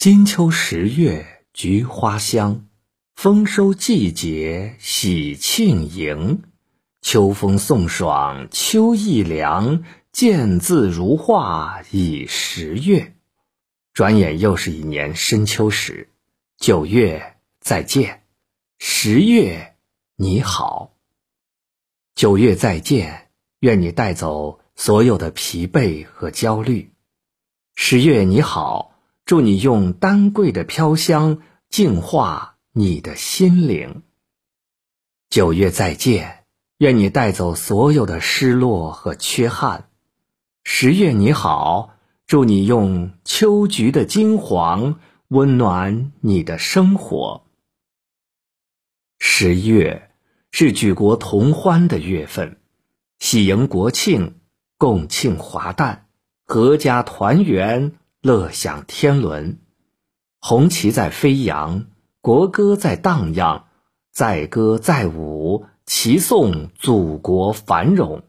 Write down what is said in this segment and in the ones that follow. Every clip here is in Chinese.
金秋十月菊花香，丰收季节喜庆迎。秋风送爽秋意凉，见字如画已十月。转眼又是一年深秋时，九月再见，十月你好。九月再见，愿你带走所有的疲惫和焦虑。十月你好。祝你用丹桂的飘香净化你的心灵。九月再见，愿你带走所有的失落和缺憾。十月你好，祝你用秋菊的金黄温暖你的生活。十月是举国同欢的月份，喜迎国庆，共庆华诞，阖家团圆。乐享天伦，红旗在飞扬，国歌在荡漾，载歌载舞，齐颂祖国繁荣。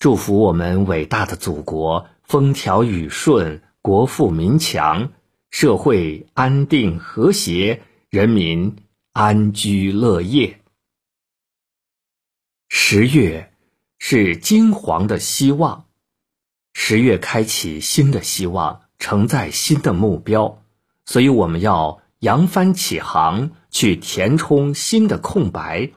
祝福我们伟大的祖国风调雨顺，国富民强，社会安定和谐，人民安居乐业。十月是金黄的希望，十月开启新的希望。承载新的目标，所以我们要扬帆起航，去填充新的空白，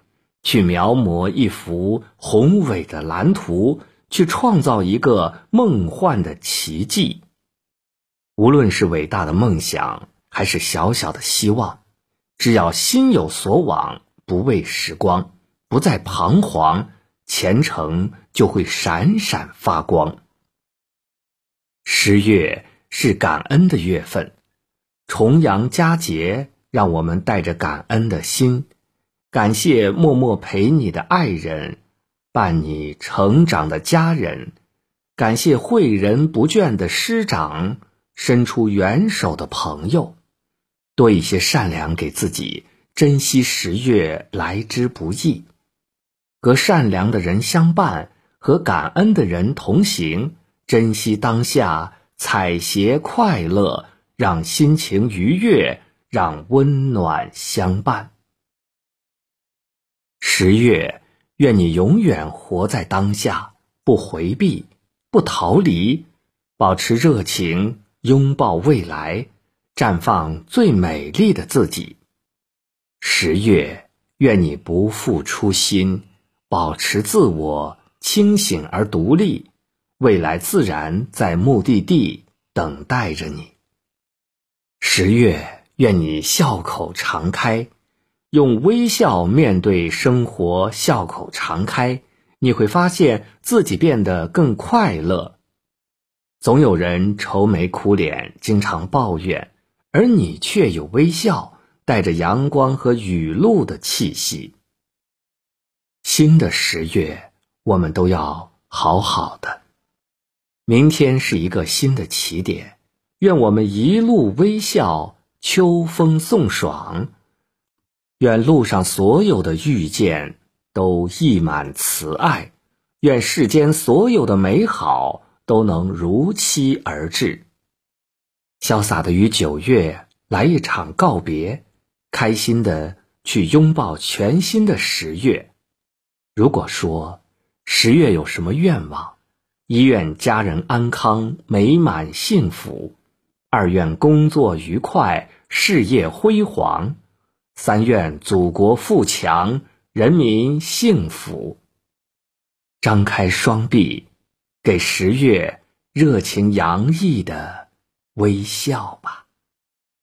去描摹一幅宏伟的蓝图，去创造一个梦幻的奇迹。无论是伟大的梦想，还是小小的希望，只要心有所往，不畏时光，不再彷徨，前程就会闪闪发光。十月。是感恩的月份，重阳佳节，让我们带着感恩的心，感谢默默陪你的爱人，伴你成长的家人，感谢诲人不倦的师长，伸出援手的朋友，多一些善良给自己，珍惜十月来之不易，和善良的人相伴，和感恩的人同行，珍惜当下。采撷快乐，让心情愉悦，让温暖相伴。十月，愿你永远活在当下，不回避，不逃离，保持热情，拥抱未来，绽放最美丽的自己。十月，愿你不负初心，保持自我，清醒而独立。未来自然在目的地等待着你。十月，愿你笑口常开，用微笑面对生活，笑口常开，你会发现自己变得更快乐。总有人愁眉苦脸，经常抱怨，而你却有微笑，带着阳光和雨露的气息。新的十月，我们都要好好的。明天是一个新的起点，愿我们一路微笑，秋风送爽。愿路上所有的遇见都溢满慈爱，愿世间所有的美好都能如期而至。潇洒的与九月来一场告别，开心的去拥抱全新的十月。如果说十月有什么愿望？一愿家人安康美满幸福，二愿工作愉快事业辉煌，三愿祖国富强人民幸福。张开双臂，给十月热情洋溢的微笑吧。